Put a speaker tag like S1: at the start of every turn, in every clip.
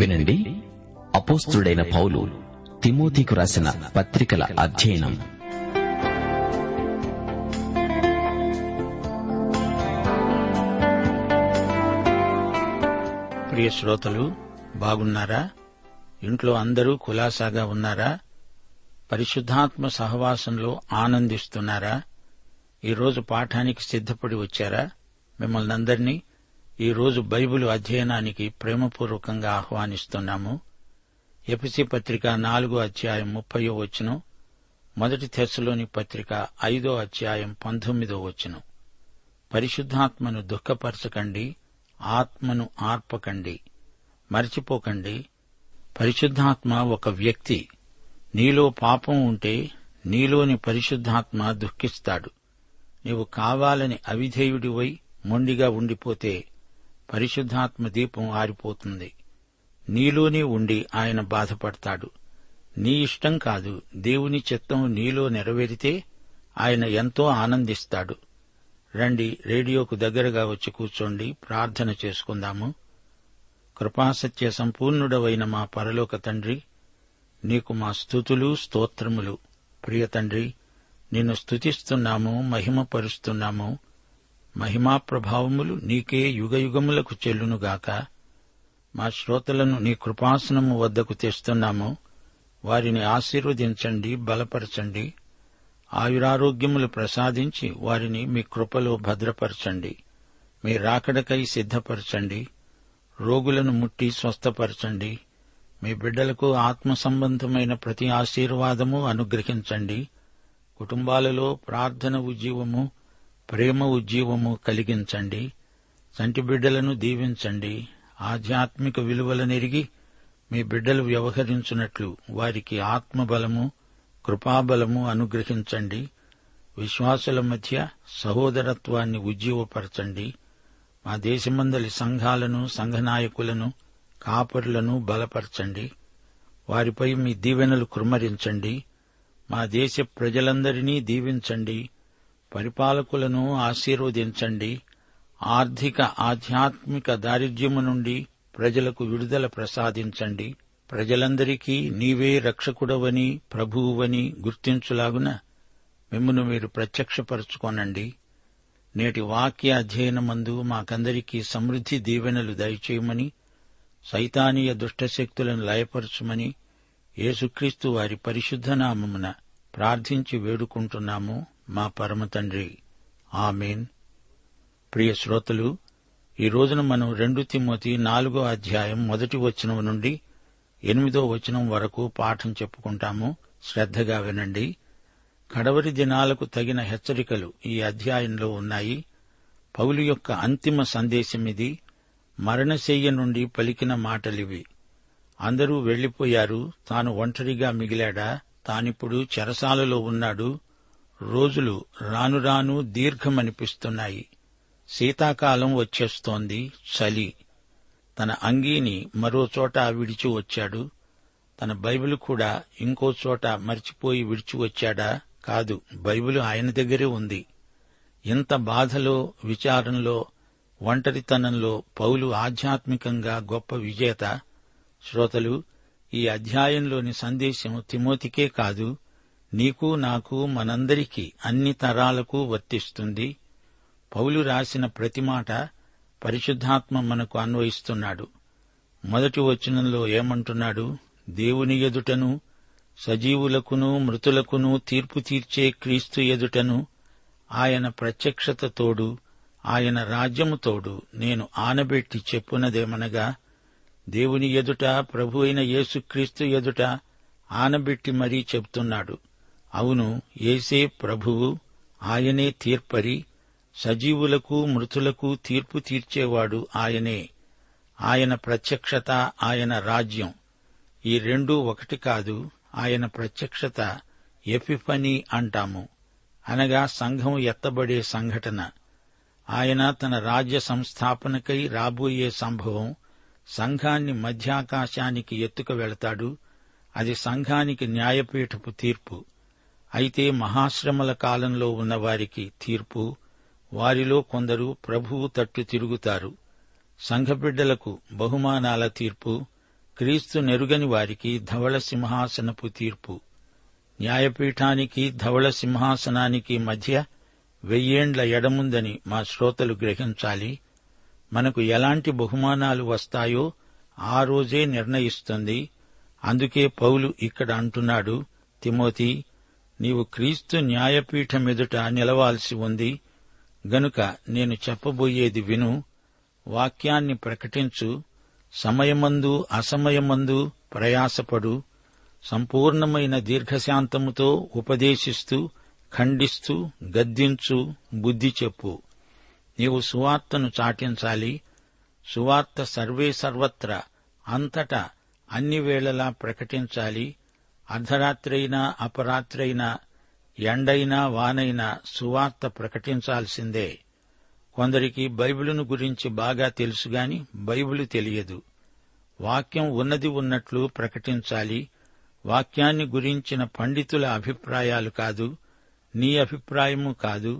S1: వినండి అపోస్తుడైన పౌలు తిమోతికు రాసిన పత్రికల అధ్యయనం
S2: ప్రియ శ్రోతలు బాగున్నారా ఇంట్లో అందరూ కులాసాగా ఉన్నారా పరిశుద్ధాత్మ సహవాసంలో ఆనందిస్తున్నారా ఈరోజు పాఠానికి సిద్ధపడి వచ్చారా మిమ్మల్ని అందరినీ ఈరోజు బైబిల్ అధ్యయనానికి ప్రేమపూర్వకంగా ఆహ్వానిస్తున్నాము ఎపిసి పత్రిక నాలుగో అధ్యాయం ముప్పయో వచ్చును మొదటి తెరసులోని పత్రిక ఐదో అధ్యాయం పంతొమ్మిదో వచ్చును పరిశుద్ధాత్మను దుఃఖపరచకండి ఆత్మను ఆర్పకండి మరచిపోకండి పరిశుద్ధాత్మ ఒక వ్యక్తి నీలో పాపం ఉంటే నీలోని పరిశుద్ధాత్మ దుఃఖిస్తాడు నీవు కావాలని అవిధేయుడివై మొండిగా ఉండిపోతే పరిశుద్ధాత్మ దీపం ఆరిపోతుంది నీలోనే ఉండి ఆయన బాధపడతాడు నీ ఇష్టం కాదు దేవుని చిత్తం నీలో నెరవేరితే ఆయన ఎంతో ఆనందిస్తాడు రండి రేడియోకు దగ్గరగా వచ్చి కూర్చోండి ప్రార్థన చేసుకుందాము కృపాసత్య సంపూర్ణుడవైన మా పరలోక తండ్రి నీకు మా స్థుతులు స్తోత్రములు ప్రియ తండ్రి నిన్ను స్థుతిస్తున్నాము మహిమపరుస్తున్నాము మహిమా ప్రభావములు నీకే యుగయుగములకు చెల్లునుగాక మా శ్రోతలను నీ కృపాసనము వద్దకు తెస్తున్నాము వారిని ఆశీర్వదించండి బలపరచండి ఆయురారోగ్యములు ప్రసాదించి వారిని మీ కృపలో భద్రపరచండి మీ రాకడకై సిద్ధపరచండి రోగులను ముట్టి స్వస్థపరచండి మీ బిడ్డలకు ఆత్మ సంబంధమైన ప్రతి ఆశీర్వాదము అనుగ్రహించండి కుటుంబాలలో ప్రార్థన ఉజీవము ప్రేమ ఉజ్జీవము కలిగించండి సంటి బిడ్డలను దీవించండి ఆధ్యాత్మిక విలువలనెరిగి మీ బిడ్డలు వ్యవహరించున్నట్లు వారికి ఆత్మబలము కృపాబలము అనుగ్రహించండి విశ్వాసుల మధ్య సహోదరత్వాన్ని ఉజ్జీవపరచండి మా దేశమందలి సంఘాలను సంఘనాయకులను కాపరులను బలపరచండి వారిపై మీ దీవెనలు కురుమరించండి మా దేశ ప్రజలందరినీ దీవించండి పరిపాలకులను ఆశీర్వదించండి ఆర్థిక ఆధ్యాత్మిక దారిద్ర్యము నుండి ప్రజలకు విడుదల ప్రసాదించండి ప్రజలందరికీ నీవే రక్షకుడవని ప్రభువువని గుర్తించులాగున మిమ్మను మీరు ప్రత్యక్షపరచుకోనండి నేటి వాక్య అధ్యయనమందు మాకందరికీ సమృద్ధి దీవెనలు దయచేయమని సైతానీయ దుష్టశక్తులను లయపరచుమని యేసుక్రీస్తు వారి పరిశుద్ధనామమున ప్రార్థించి వేడుకుంటున్నాము మా పరమ తండ్రి ఆమెన్ ప్రియ శ్రోతలు ఈ రోజున మనం రెండు తిమ్మతి నాలుగో అధ్యాయం మొదటి వచనం నుండి ఎనిమిదో వచనం వరకు పాఠం చెప్పుకుంటాము శ్రద్ధగా వినండి కడవరి దినాలకు తగిన హెచ్చరికలు ఈ అధ్యాయంలో ఉన్నాయి పౌలు యొక్క అంతిమ సందేశం ఇది మరణశయ్య నుండి పలికిన మాటలివి అందరూ వెళ్లిపోయారు తాను ఒంటరిగా మిగిలాడా తానిప్పుడు చెరసాలలో ఉన్నాడు రోజులు రాను రాను దీర్ఘమనిపిస్తున్నాయి శీతాకాలం వచ్చేస్తోంది చలి తన అంగీని మరో చోట విడిచి వచ్చాడు తన బైబిల్ కూడా ఇంకో చోట మర్చిపోయి విడిచి వచ్చాడా కాదు బైబిల్ ఆయన దగ్గరే ఉంది ఇంత బాధలో విచారంలో ఒంటరితనంలో పౌలు ఆధ్యాత్మికంగా గొప్ప విజేత శ్రోతలు ఈ అధ్యాయంలోని సందేశం తిమోతికే కాదు నీకు నాకు మనందరికీ అన్ని తరాలకు వర్తిస్తుంది పౌలు రాసిన ప్రతి మాట పరిశుద్ధాత్మ మనకు అన్వయిస్తున్నాడు మొదటి వచనంలో ఏమంటున్నాడు దేవుని ఎదుటను సజీవులకును మృతులకును తీర్పు తీర్చే క్రీస్తు ఎదుటను ఆయన ప్రత్యక్షతతోడు ఆయన రాజ్యముతోడు నేను ఆనబెట్టి చెప్పునదేమనగా దేవుని ఎదుట ప్రభు అయిన యేసుక్రీస్తు ఎదుట ఆనబెట్టి మరీ చెప్తున్నాడు అవును ఏసే ప్రభువు ఆయనే తీర్పరి సజీవులకు మృతులకు తీర్పు తీర్చేవాడు ఆయనే ఆయన ప్రత్యక్షత ఆయన రాజ్యం ఈ రెండూ ఒకటి కాదు ఆయన ప్రత్యక్షత ఎపిఫనీ అంటాము అనగా సంఘం ఎత్తబడే సంఘటన ఆయన తన రాజ్య సంస్థాపనకై రాబోయే సంభవం సంఘాన్ని మధ్యాకాశానికి ఎత్తుకు వెళతాడు అది సంఘానికి న్యాయపీఠపు తీర్పు అయితే మహాశ్రమల కాలంలో ఉన్నవారికి తీర్పు వారిలో కొందరు ప్రభువు తట్టు తిరుగుతారు సంఘబిడ్డలకు బహుమానాల తీర్పు క్రీస్తు నెరుగని వారికి ధవళ సింహాసనపు తీర్పు న్యాయపీఠానికి ధవళ సింహాసనానికి మధ్య వెయ్యేండ్ల ఎడముందని మా శ్రోతలు గ్రహించాలి మనకు ఎలాంటి బహుమానాలు వస్తాయో ఆ రోజే నిర్ణయిస్తుంది అందుకే పౌలు ఇక్కడ అంటున్నాడు తిమోతి నీవు క్రీస్తు న్యాయపీఠం ఎదుట నిలవాల్సి ఉంది గనుక నేను చెప్పబోయేది విను వాక్యాన్ని ప్రకటించు సమయమందు అసమయమందు ప్రయాసపడు సంపూర్ణమైన దీర్ఘశాంతముతో ఉపదేశిస్తూ ఖండిస్తూ గద్దించు బుద్ధి చెప్పు నీవు సువార్తను చాటించాలి సువార్త సర్వే సర్వత్రా అంతటా అన్ని వేళలా ప్రకటించాలి అర్ధరాత్రైనా అపరాత్రైనా ఎండైనా వానైనా సువార్త ప్రకటించాల్సిందే కొందరికి బైబిలును గురించి బాగా తెలుసుగాని బైబిలు తెలియదు వాక్యం ఉన్నది ఉన్నట్లు ప్రకటించాలి వాక్యాన్ని గురించిన పండితుల అభిప్రాయాలు కాదు నీ అభిప్రాయము కాదు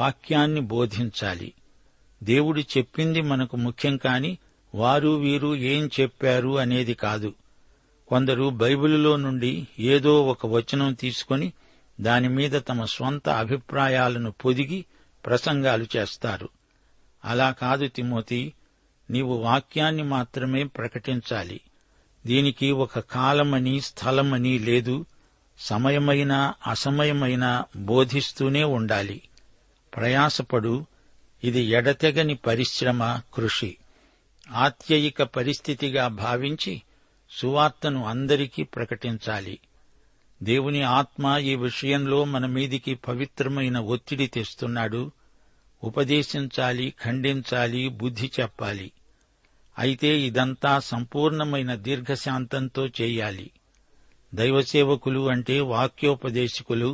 S2: వాక్యాన్ని బోధించాలి దేవుడు చెప్పింది మనకు ముఖ్యం కాని వారు వీరు ఏం చెప్పారు అనేది కాదు కొందరు బైబిలులో నుండి ఏదో ఒక వచనం తీసుకొని దానిమీద తమ స్వంత అభిప్రాయాలను పొదిగి ప్రసంగాలు చేస్తారు అలా కాదు తిమోతి నీవు వాక్యాన్ని మాత్రమే ప్రకటించాలి దీనికి ఒక కాలమని స్థలమని లేదు సమయమైనా అసమయమైనా బోధిస్తూనే ఉండాలి ప్రయాసపడు ఇది ఎడతెగని పరిశ్రమ కృషి ఆత్యయిక పరిస్థితిగా భావించి సువార్తను అందరికీ ప్రకటించాలి దేవుని ఆత్మ ఈ విషయంలో మన మీదికి పవిత్రమైన ఒత్తిడి తెస్తున్నాడు ఉపదేశించాలి ఖండించాలి బుద్ధి చెప్పాలి అయితే ఇదంతా సంపూర్ణమైన దీర్ఘశాంతంతో చేయాలి దైవసేవకులు అంటే వాక్యోపదేశకులు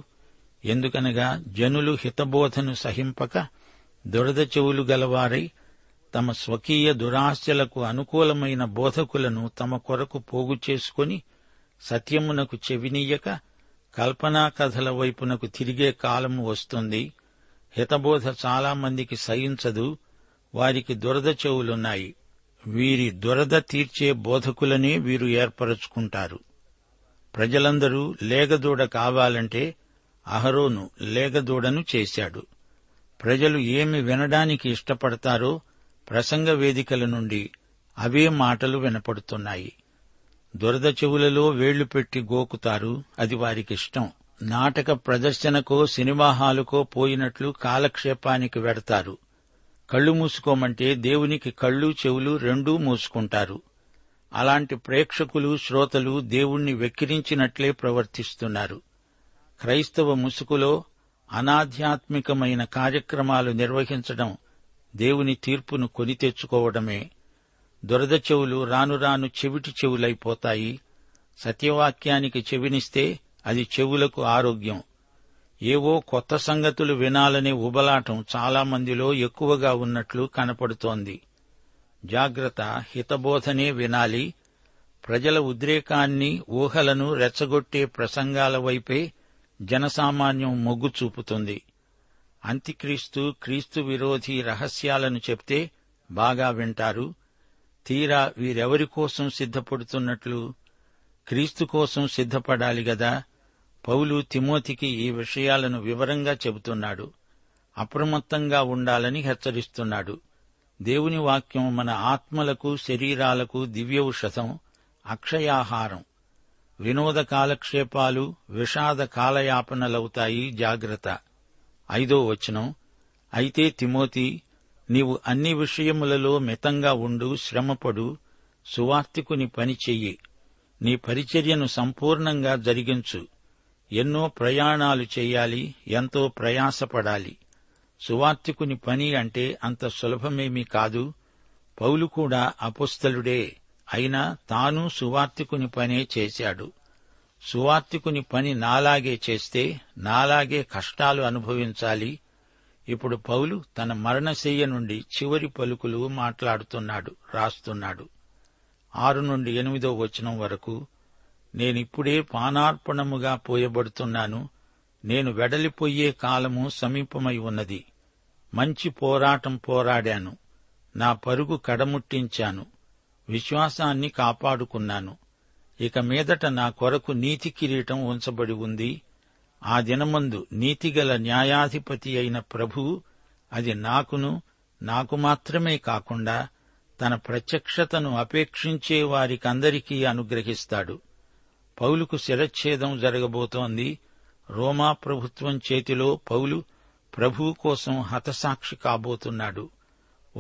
S2: ఎందుకనగా జనులు హితబోధను సహింపక దురద చెవులు గలవారై తమ స్వకీయ దురాశలకు అనుకూలమైన బోధకులను తమ కొరకు పోగు చేసుకుని సత్యమునకు చెవినీయక కల్పనా కథల వైపునకు తిరిగే కాలము వస్తుంది హితబోధ చాలామందికి సహించదు వారికి దురద చెవులున్నాయి వీరి దురద తీర్చే బోధకులనే వీరు ఏర్పరచుకుంటారు ప్రజలందరూ లేగదూడ కావాలంటే అహరోను లేగదూడను చేశాడు ప్రజలు ఏమి వినడానికి ఇష్టపడతారో ప్రసంగ వేదికల నుండి అవే మాటలు వినపడుతున్నాయి దురద చెవులలో వేళ్లు పెట్టి గోకుతారు అది వారికిష్టం నాటక ప్రదర్శనకో సినిమా హాలుకో పోయినట్లు కాలక్షేపానికి వెడతారు కళ్ళు మూసుకోమంటే దేవునికి కళ్ళు చెవులు రెండూ మూసుకుంటారు అలాంటి ప్రేక్షకులు శ్రోతలు దేవుణ్ణి వెక్కిరించినట్లే ప్రవర్తిస్తున్నారు క్రైస్తవ ముసుగులో అనాధ్యాత్మికమైన కార్యక్రమాలు నిర్వహించడం దేవుని తీర్పును కొని తెచ్చుకోవడమే దురద చెవులు రాను రాను చెవిటి చెవులైపోతాయి సత్యవాక్యానికి చెవినిస్తే అది చెవులకు ఆరోగ్యం ఏవో కొత్త సంగతులు వినాలనే ఉబలాటం చాలామందిలో ఎక్కువగా ఉన్నట్లు కనపడుతోంది జాగ్రత్త హితబోధనే వినాలి ప్రజల ఉద్రేకాన్ని ఊహలను రెచ్చగొట్టే ప్రసంగాల వైపే జనసామాన్యం మొగ్గు చూపుతుంది అంత్యక్రీస్తు క్రీస్తు విరోధి రహస్యాలను చెప్తే బాగా వింటారు తీరా వీరెవరి కోసం సిద్ధపడుతున్నట్లు క్రీస్తు కోసం సిద్ధపడాలి గదా పౌలు తిమోతికి ఈ విషయాలను వివరంగా చెబుతున్నాడు అప్రమత్తంగా ఉండాలని హెచ్చరిస్తున్నాడు దేవుని వాక్యం మన ఆత్మలకు శరీరాలకు దివ్యౌషధం అక్షయాహారం వినోద కాలక్షేపాలు విషాద కాలయాపనలవుతాయి జాగ్రత్త ఐదో వచనం అయితే తిమోతి నీవు అన్ని విషయములలో మితంగా ఉండు శ్రమపడు సువార్తికుని పని చెయ్యి నీ పరిచర్యను సంపూర్ణంగా జరిగించు ఎన్నో ప్రయాణాలు చేయాలి ఎంతో ప్రయాసపడాలి సువార్తికుని పని అంటే అంత సులభమేమీ కాదు పౌలు కూడా అపుస్తలుడే అయినా తాను సువార్తికుని పనే చేశాడు సువార్తికుని పని నాలాగే చేస్తే నాలాగే కష్టాలు అనుభవించాలి ఇప్పుడు పౌలు తన మరణశయ్య నుండి చివరి పలుకులు మాట్లాడుతున్నాడు రాస్తున్నాడు ఆరు నుండి ఎనిమిదో వచనం వరకు నేనిప్పుడే పానార్పణముగా పోయబడుతున్నాను నేను వెడలిపోయే కాలము సమీపమై ఉన్నది మంచి పోరాటం పోరాడాను నా పరుగు కడముట్టించాను విశ్వాసాన్ని కాపాడుకున్నాను ఇక మీదట నా కొరకు నీతి కిరీటం ఉంచబడి ఉంది ఆ దినమందు నీతిగల న్యాయాధిపతి అయిన ప్రభు అది నాకును నాకు మాత్రమే కాకుండా తన ప్రత్యక్షతను అపేక్షించే వారికందరికీ అనుగ్రహిస్తాడు పౌలుకు శిరచ్ఛేదం జరగబోతోంది రోమా ప్రభుత్వం చేతిలో పౌలు ప్రభువు కోసం హతసాక్షి కాబోతున్నాడు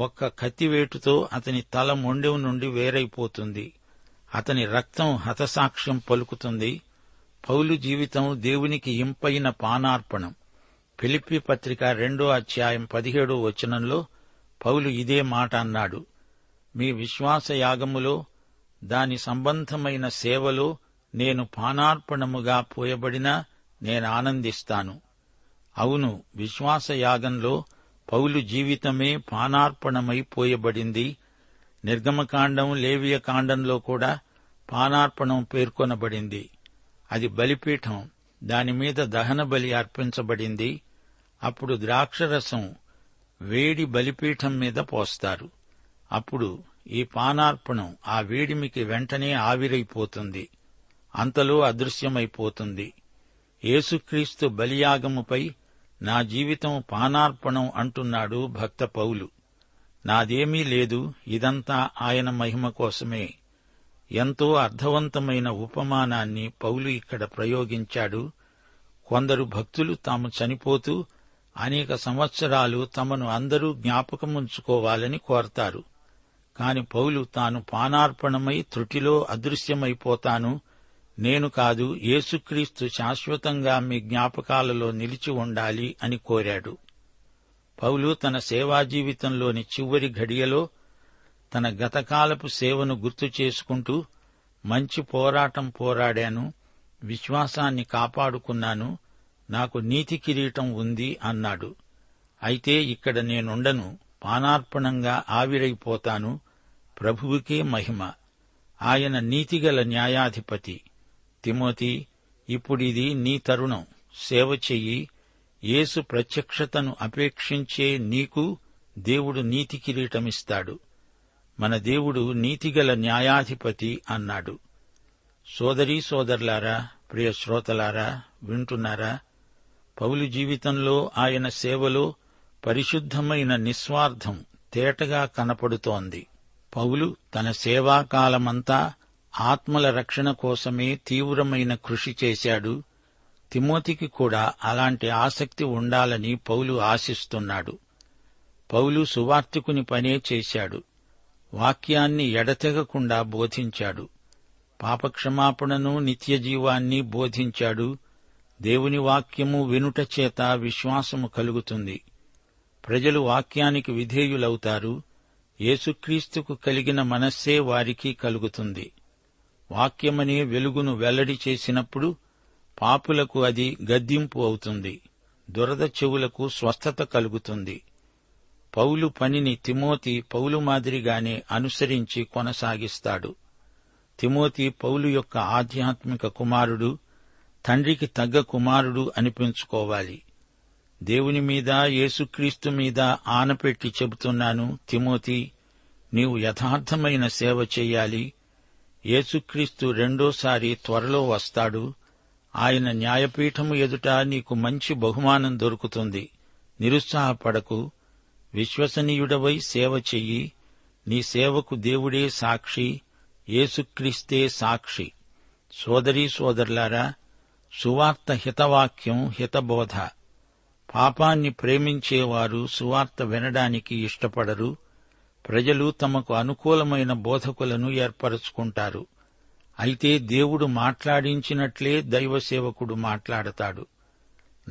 S2: ఒక్క కత్తివేటుతో అతని తల మొండెవు నుండి వేరైపోతుంది అతని రక్తం హతసాక్ష్యం పలుకుతుంది పౌలు జీవితం దేవునికి ఇంపైన పానార్పణం ఫిలిప్పి పత్రిక రెండో అధ్యాయం పదిహేడో వచనంలో పౌలు ఇదే మాట అన్నాడు మీ విశ్వాస యాగములో దాని సంబంధమైన సేవలో నేను పానార్పణముగా పోయబడినా నేను ఆనందిస్తాను అవును విశ్వాసయాగంలో పౌలు జీవితమే పానార్పణమై పోయబడింది నిర్గమకాండం లేవియ కాండంలో కూడా పానార్పణం పేర్కొనబడింది అది బలిపీఠం దానిమీద దహన బలి అర్పించబడింది అప్పుడు ద్రాక్షరసం వేడి బలిపీఠం మీద పోస్తారు అప్పుడు ఈ పానార్పణం ఆ వేడిమికి వెంటనే ఆవిరైపోతుంది అంతలో అదృశ్యమైపోతుంది యేసుక్రీస్తు బలియాగముపై నా జీవితం పానార్పణం అంటున్నాడు భక్త పౌలు నాదేమీ లేదు ఇదంతా ఆయన మహిమ కోసమే ఎంతో అర్థవంతమైన ఉపమానాన్ని పౌలు ఇక్కడ ప్రయోగించాడు కొందరు భక్తులు తాము చనిపోతూ అనేక సంవత్సరాలు తమను అందరూ జ్ఞాపకముంచుకోవాలని కోరతారు కాని పౌలు తాను పానార్పణమై త్రుటిలో అదృశ్యమైపోతాను నేను కాదు యేసుక్రీస్తు శాశ్వతంగా మీ జ్ఞాపకాలలో నిలిచి ఉండాలి అని కోరాడు పౌలు తన సేవా జీవితంలోని చివరి ఘడియలో తన గతకాలపు సేవను గుర్తు చేసుకుంటూ మంచి పోరాటం పోరాడాను విశ్వాసాన్ని కాపాడుకున్నాను నాకు నీతి కిరీటం ఉంది అన్నాడు అయితే ఇక్కడ నేనుండను పానార్పణంగా ఆవిరైపోతాను ప్రభువుకే మహిమ ఆయన నీతిగల న్యాయాధిపతి తిమోతి ఇప్పుడిది నీ తరుణం సేవ చెయ్యి యేసు ప్రత్యక్షతను అపేక్షించే నీకు దేవుడు నీతి కిరీటమిస్తాడు మన దేవుడు నీతిగల న్యాయాధిపతి అన్నాడు సోదరీ సోదరులారా ప్రియ శ్రోతలారా వింటున్నారా పౌలు జీవితంలో ఆయన సేవలో పరిశుద్ధమైన నిస్వార్థం తేటగా కనపడుతోంది పౌలు తన సేవాకాలమంతా ఆత్మల రక్షణ కోసమే తీవ్రమైన కృషి చేశాడు తిమోతికి కూడా అలాంటి ఆసక్తి ఉండాలని పౌలు ఆశిస్తున్నాడు పౌలు సువార్తికుని పనే చేశాడు వాక్యాన్ని ఎడతెగకుండా బోధించాడు పాపక్షమాపణను నిత్యజీవాన్ని బోధించాడు దేవుని వాక్యము వినుట చేత విశ్వాసము కలుగుతుంది ప్రజలు వాక్యానికి విధేయులవుతారు యేసుక్రీస్తుకు కలిగిన మనస్సే వారికి కలుగుతుంది వాక్యమనే వెలుగును వెల్లడి చేసినప్పుడు పాపులకు అది గద్దింపు అవుతుంది దురద చెవులకు స్వస్థత కలుగుతుంది పౌలు పనిని తిమోతి పౌలు మాదిరిగానే అనుసరించి కొనసాగిస్తాడు తిమోతి పౌలు యొక్క ఆధ్యాత్మిక కుమారుడు తండ్రికి తగ్గ కుమారుడు అనిపించుకోవాలి దేవుని మీద యేసుక్రీస్తు మీద ఆనపెట్టి చెబుతున్నాను తిమోతి నీవు యథార్థమైన సేవ చేయాలి యేసుక్రీస్తు రెండోసారి త్వరలో వస్తాడు ఆయన న్యాయపీఠము ఎదుట నీకు మంచి బహుమానం దొరుకుతుంది నిరుత్సాహపడకు విశ్వసనీయుడవై సేవ చెయ్యి నీ సేవకు దేవుడే సాక్షి యేసుక్రీస్తే సాక్షి సోదరీ సోదరులారా సువార్త హితవాక్యం హితబోధ పాపాన్ని ప్రేమించేవారు సువార్త వినడానికి ఇష్టపడరు ప్రజలు తమకు అనుకూలమైన బోధకులను ఏర్పరచుకుంటారు అయితే దేవుడు మాట్లాడించినట్లే దైవసేవకుడు మాట్లాడతాడు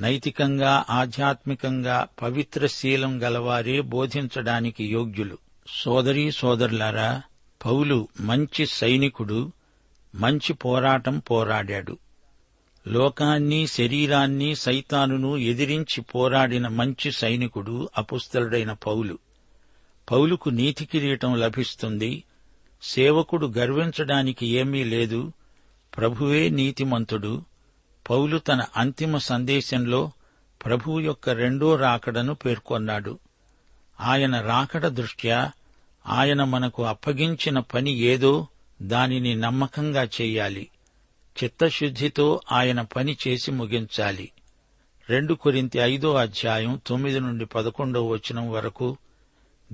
S2: నైతికంగా ఆధ్యాత్మికంగా పవిత్ర శీలం గలవారే బోధించడానికి యోగ్యులు సోదరీ సోదరులారా పౌలు మంచి సైనికుడు మంచి పోరాటం పోరాడాడు లోకాన్ని శరీరాన్ని సైతానును ఎదిరించి పోరాడిన మంచి సైనికుడు అపుస్తలుడైన పౌలు పౌలుకు నీతి కిరీటం లభిస్తుంది సేవకుడు గర్వించడానికి ఏమీ లేదు ప్రభువే నీతిమంతుడు పౌలు తన అంతిమ సందేశంలో ప్రభువు యొక్క రెండో రాకడను పేర్కొన్నాడు ఆయన రాకడ దృష్ట్యా ఆయన మనకు అప్పగించిన పని ఏదో దానిని నమ్మకంగా చేయాలి చిత్తశుద్ధితో ఆయన పని చేసి ముగించాలి రెండు కొరింత ఐదో అధ్యాయం తొమ్మిది నుండి పదకొండో వచనం వరకు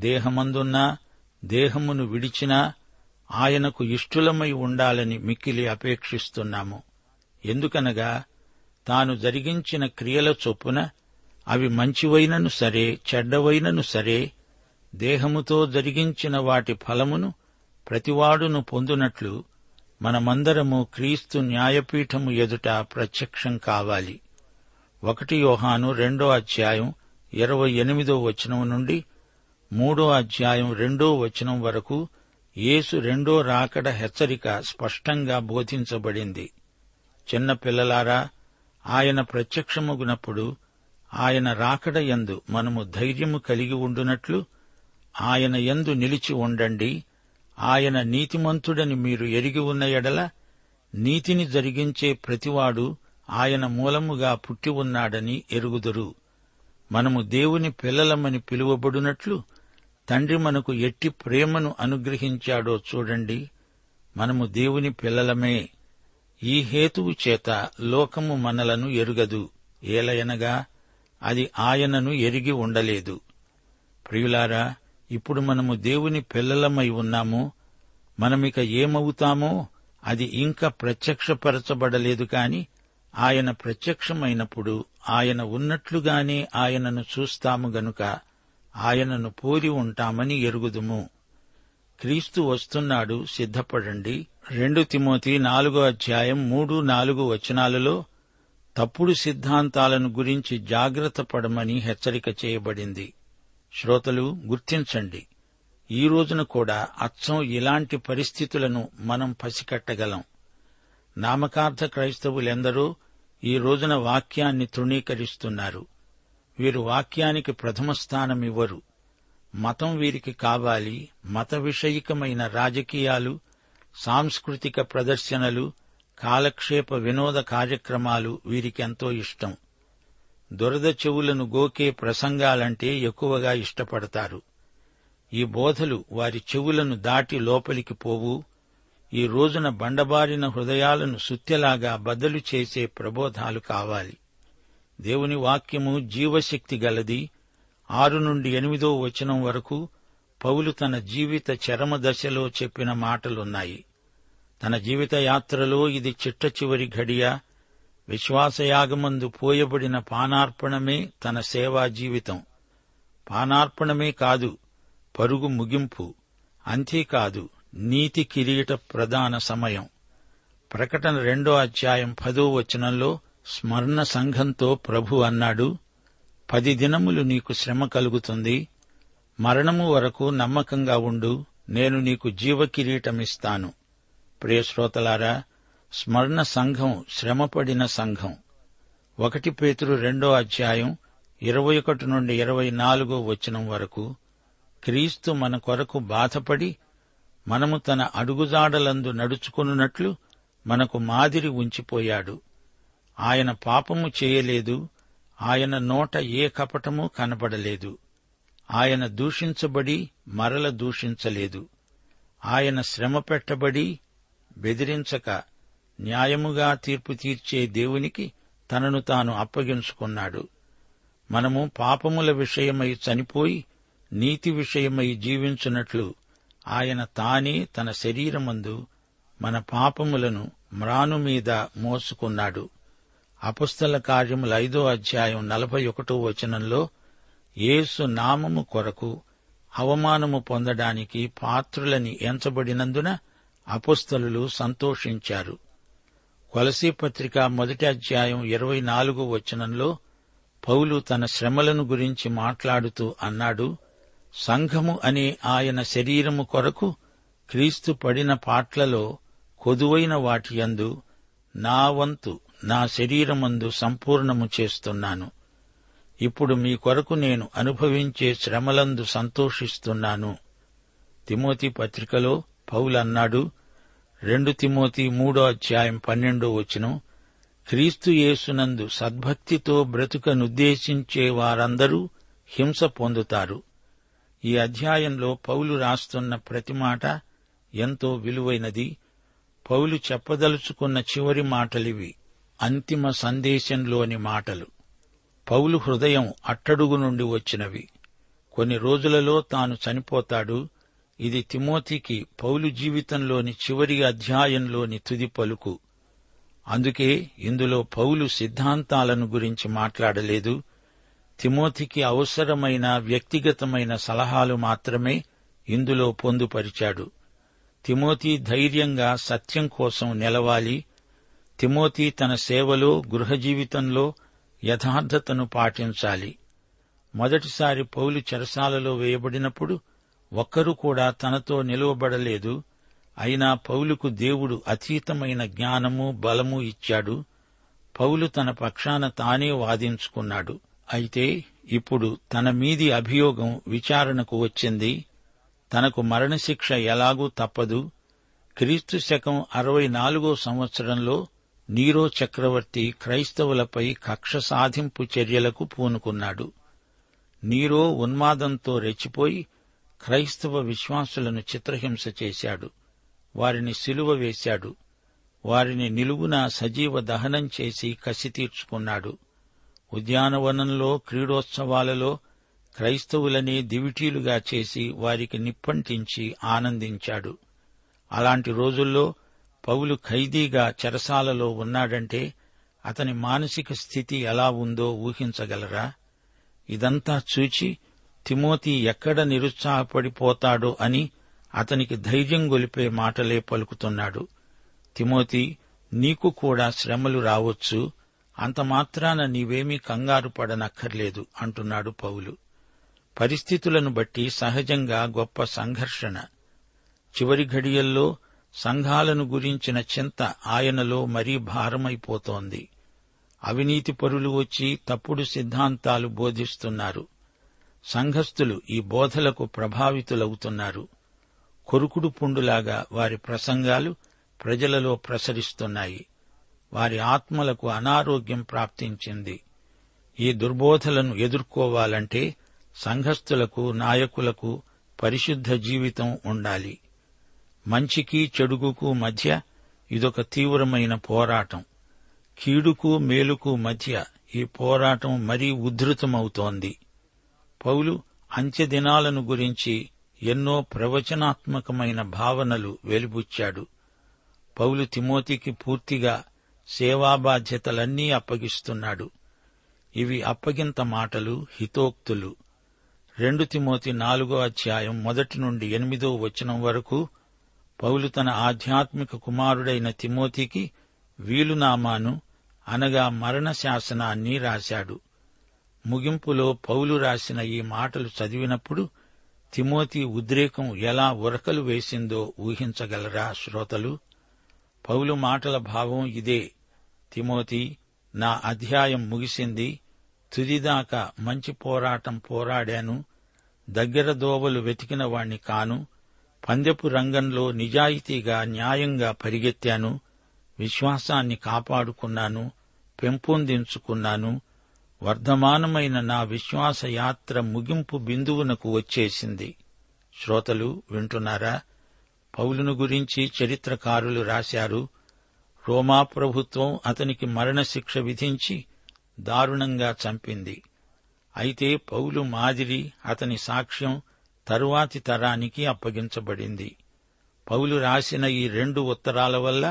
S2: దేహమందున్నా దేహమును విడిచినా ఆయనకు ఇష్టలమై ఉండాలని మిక్కిలి అపేక్షిస్తున్నాము ఎందుకనగా తాను జరిగించిన క్రియల చొప్పున అవి మంచివైనను సరే చెడ్డవైనను సరే దేహముతో జరిగించిన వాటి ఫలమును ప్రతివాడును పొందునట్లు మనమందరము క్రీస్తు న్యాయపీఠము ఎదుట ప్రత్యక్షం కావాలి ఒకటి యోహాను రెండో అధ్యాయం ఇరవై ఎనిమిదో వచనం నుండి మూడో అధ్యాయం రెండో వచనం వరకు యేసు రెండో రాకడ హెచ్చరిక స్పష్టంగా బోధించబడింది చిన్నపిల్లలారా ఆయన ప్రత్యక్షమగునప్పుడు ఆయన రాకడ యందు మనము ధైర్యము కలిగి ఉండునట్లు ఆయన యందు నిలిచి ఉండండి ఆయన నీతిమంతుడని మీరు ఎరిగి ఉన్న ఎడల నీతిని జరిగించే ప్రతివాడు ఆయన మూలముగా పుట్టి ఉన్నాడని ఎరుగుదురు మనము దేవుని పిల్లలమని పిలువబడునట్లు తండ్రి మనకు ఎట్టి ప్రేమను అనుగ్రహించాడో చూడండి మనము దేవుని పిల్లలమే ఈ హేతువు చేత లోకము మనలను ఎరుగదు ఏలయనగా అది ఆయనను ఎరిగి ఉండలేదు ప్రియులారా ఇప్పుడు మనము దేవుని పిల్లలమై ఉన్నాము మనమిక ఏమవుతామో అది ఇంకా ప్రత్యక్షపరచబడలేదు కాని ఆయన ప్రత్యక్షమైనప్పుడు ఆయన ఉన్నట్లుగానే ఆయనను చూస్తాము గనుక ఆయనను పోలి ఉంటామని ఎరుగుదుము క్రీస్తు వస్తున్నాడు సిద్ధపడండి రెండు తిమోతి నాలుగో అధ్యాయం మూడు నాలుగు వచనాలలో తప్పుడు సిద్ధాంతాలను గురించి జాగ్రత్త పడమని హెచ్చరిక చేయబడింది శ్రోతలు గుర్తించండి ఈ రోజున కూడా అచ్చం ఇలాంటి పరిస్థితులను మనం పసికట్టగలం నామకార్థ క్రైస్తవులెందరో ఈ రోజున వాక్యాన్ని తృణీకరిస్తున్నారు వీరు వాక్యానికి ప్రథమ స్థానమివ్వరు మతం వీరికి కావాలి మత విషయికమైన రాజకీయాలు సాంస్కృతిక ప్రదర్శనలు కాలక్షేప వినోద కార్యక్రమాలు వీరికెంతో ఇష్టం దురద చెవులను గోకే ప్రసంగాలంటే ఎక్కువగా ఇష్టపడతారు ఈ బోధలు వారి చెవులను దాటి లోపలికి పోవు ఈ రోజున బండబారిన హృదయాలను సుత్యలాగా బదలు చేసే ప్రబోధాలు కావాలి దేవుని వాక్యము జీవశక్తి గలది ఆరు నుండి ఎనిమిదో వచనం వరకు పౌలు తన జీవిత చరమ దశలో చెప్పిన మాటలున్నాయి తన జీవిత యాత్రలో ఇది చిట్ట చివరి ఘడియ విశ్వాసయాగమందు పోయబడిన పానార్పణమే తన సేవా జీవితం పానార్పణమే కాదు పరుగు ముగింపు అంతేకాదు నీతి కిరీట ప్రధాన సమయం ప్రకటన రెండో అధ్యాయం పదో వచనంలో స్మరణ సంఘంతో ప్రభు అన్నాడు పది దినములు నీకు శ్రమ కలుగుతుంది మరణము వరకు నమ్మకంగా ఉండు నేను నీకు జీవకిరీటమిస్తాను ప్రియశ్రోతలారా స్మరణ సంఘం శ్రమపడిన సంఘం ఒకటి పేతురు రెండో అధ్యాయం ఇరవై ఒకటి నుండి ఇరవై నాలుగో వచనం వరకు క్రీస్తు మన కొరకు బాధపడి మనము తన అడుగుజాడలందు నడుచుకున్నట్లు మనకు మాదిరి ఉంచిపోయాడు ఆయన పాపము చేయలేదు ఆయన నోట ఏ కపటము కనబడలేదు ఆయన దూషించబడి మరల దూషించలేదు ఆయన శ్రమ పెట్టబడి బెదిరించక న్యాయముగా తీర్పు తీర్చే దేవునికి తనను తాను అప్పగించుకున్నాడు మనము పాపముల విషయమై చనిపోయి నీతి విషయమై జీవించున్నట్లు ఆయన తానే తన శరీరమందు మన పాపములను మ్రాను మీద మోసుకున్నాడు అపుస్తల కార్యముల ఐదో అధ్యాయం నలభై ఒకటో వచనంలో యేసు నామము కొరకు అవమానము పొందడానికి పాత్రులని ఎంచబడినందున అపుస్తలు సంతోషించారు కొలసీపత్రిక మొదటి అధ్యాయం ఇరవై నాలుగో వచనంలో పౌలు తన శ్రమలను గురించి మాట్లాడుతూ అన్నాడు సంఘము అనే ఆయన శరీరము కొరకు క్రీస్తు పడిన పాట్లలో కొదువైన వాటియందు నా వంతు నా శరీరమందు సంపూర్ణము చేస్తున్నాను ఇప్పుడు మీ కొరకు నేను అనుభవించే శ్రమలందు సంతోషిస్తున్నాను తిమోతి పత్రికలో పౌలన్నాడు రెండు తిమోతి మూడో అధ్యాయం పన్నెండో వచనం క్రీస్తు యేసునందు సద్భక్తితో బ్రతుకనుద్దేశించే వారందరూ హింస పొందుతారు ఈ అధ్యాయంలో పౌలు రాస్తున్న ప్రతి మాట ఎంతో విలువైనది పౌలు చెప్పదలుచుకున్న చివరి మాటలివి అంతిమ సందేశంలోని మాటలు పౌలు హృదయం అట్టడుగు నుండి వచ్చినవి కొన్ని రోజులలో తాను చనిపోతాడు ఇది తిమోతికి పౌలు జీవితంలోని చివరి అధ్యాయంలోని తుది పలుకు అందుకే ఇందులో పౌలు సిద్ధాంతాలను గురించి మాట్లాడలేదు తిమోతికి అవసరమైన వ్యక్తిగతమైన సలహాలు మాత్రమే ఇందులో పొందుపరిచాడు తిమోతి ధైర్యంగా సత్యం కోసం నిలవాలి తిమోతి తన సేవలో గృహ జీవితంలో యథార్థతను పాటించాలి మొదటిసారి పౌలు చెరసాలలో వేయబడినప్పుడు ఒక్కరూ కూడా తనతో నిలువబడలేదు అయినా పౌలుకు దేవుడు అతీతమైన జ్ఞానము బలము ఇచ్చాడు పౌలు తన పక్షాన తానే వాదించుకున్నాడు అయితే ఇప్పుడు తన మీది అభియోగం విచారణకు వచ్చింది తనకు మరణశిక్ష ఎలాగూ తప్పదు క్రీస్తు శకం అరవై నాలుగో సంవత్సరంలో నీరో చక్రవర్తి క్రైస్తవులపై కక్ష సాధింపు చర్యలకు పూనుకున్నాడు నీరో ఉన్మాదంతో రెచ్చిపోయి క్రైస్తవ విశ్వాసులను చిత్రహింస చేశాడు వారిని సిలువ వేశాడు వారిని నిలువున సజీవ దహనం చేసి కసి తీర్చుకున్నాడు ఉద్యానవనంలో క్రీడోత్సవాలలో క్రైస్తవులని దివిటీలుగా చేసి వారికి నిప్పంటించి ఆనందించాడు అలాంటి రోజుల్లో పౌలు ఖైదీగా చెరసాలలో ఉన్నాడంటే అతని మానసిక స్థితి ఎలా ఉందో ఊహించగలరా ఇదంతా చూచి తిమోతి ఎక్కడ నిరుత్సాహపడిపోతాడో అని అతనికి ధైర్యం గొలిపే మాటలే పలుకుతున్నాడు తిమోతి నీకు కూడా శ్రమలు రావచ్చు అంతమాత్రాన నీవేమీ కంగారు పడనక్కర్లేదు అంటున్నాడు పౌలు పరిస్థితులను బట్టి సహజంగా గొప్ప సంఘర్షణ చివరి ఘడియల్లో సంఘాలను గురించిన చింత ఆయనలో మరీ భారమైపోతోంది అవినీతి పరులు వచ్చి తప్పుడు సిద్ధాంతాలు బోధిస్తున్నారు సంఘస్థులు ఈ బోధలకు ప్రభావితులవుతున్నారు కొరుకుడు పుండులాగా వారి ప్రసంగాలు ప్రజలలో ప్రసరిస్తున్నాయి వారి ఆత్మలకు అనారోగ్యం ప్రాప్తించింది ఈ దుర్బోధలను ఎదుర్కోవాలంటే సంఘస్థులకు నాయకులకు పరిశుద్ధ జీవితం ఉండాలి మంచికి చెడుగుకు మధ్య ఇదొక తీవ్రమైన పోరాటం కీడుకు మేలుకు మధ్య ఈ పోరాటం మరీ ఉధృతమవుతోంది పౌలు దినాలను గురించి ఎన్నో ప్రవచనాత్మకమైన భావనలు వెలిబుచ్చాడు పౌలు తిమోతికి పూర్తిగా సేవా బాధ్యతలన్నీ అప్పగిస్తున్నాడు ఇవి అప్పగింత మాటలు హితోక్తులు రెండు తిమోతి నాలుగో అధ్యాయం మొదటి నుండి ఎనిమిదో వచనం వరకు పౌలు తన ఆధ్యాత్మిక కుమారుడైన తిమోతికి వీలునామాను అనగా మరణ శాసనాన్ని రాశాడు ముగింపులో పౌలు రాసిన ఈ మాటలు చదివినప్పుడు తిమోతి ఉద్రేకం ఎలా ఉరకలు వేసిందో ఊహించగలరా శ్రోతలు పౌలు మాటల భావం ఇదే తిమోతి నా అధ్యాయం ముగిసింది తుదిదాకా మంచి పోరాటం పోరాడాను దగ్గర దోవలు వెతికిన వాణ్ణి కాను పందెపు రంగంలో నిజాయితీగా న్యాయంగా పరిగెత్తాను విశ్వాసాన్ని కాపాడుకున్నాను పెంపొందించుకున్నాను వర్ధమానమైన నా విశ్వాస యాత్ర ముగింపు బిందువునకు వచ్చేసింది శ్రోతలు వింటున్నారా పౌలును గురించి చరిత్రకారులు రాశారు రోమా ప్రభుత్వం అతనికి మరణశిక్ష విధించి దారుణంగా చంపింది అయితే పౌలు మాదిరి అతని సాక్ష్యం తరువాతి తరానికి అప్పగించబడింది పౌలు రాసిన ఈ రెండు ఉత్తరాల వల్ల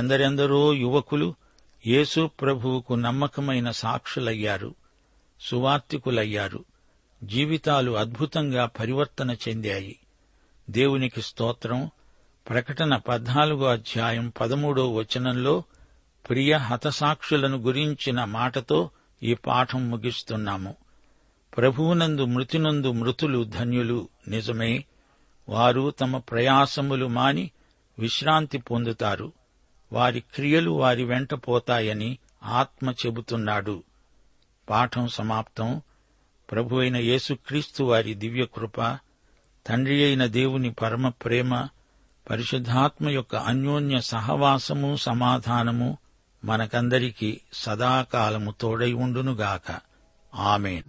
S2: ఎందరెందరో యువకులు యేసు ప్రభువుకు నమ్మకమైన సాక్షులయ్యారు సువార్తికులయ్యారు జీవితాలు అద్భుతంగా పరివర్తన చెందాయి దేవునికి స్తోత్రం ప్రకటన పద్నాలుగో అధ్యాయం పదమూడో వచనంలో ప్రియ హతసాక్షులను గురించిన మాటతో ఈ పాఠం ముగిస్తున్నాము ప్రభువునందు మృతినందు మృతులు ధన్యులు నిజమే వారు తమ ప్రయాసములు మాని విశ్రాంతి పొందుతారు వారి క్రియలు వారి వెంట పోతాయని ఆత్మ చెబుతున్నాడు పాఠం సమాప్తం ప్రభు అయిన యేసుక్రీస్తు వారి దివ్యకృప తండ్రి అయిన దేవుని పరమ ప్రేమ పరిశుద్ధాత్మ యొక్క అన్యోన్య సహవాసము సమాధానము మనకందరికీ సదాకాలము తోడై ఉండునుగాక ఆమెన్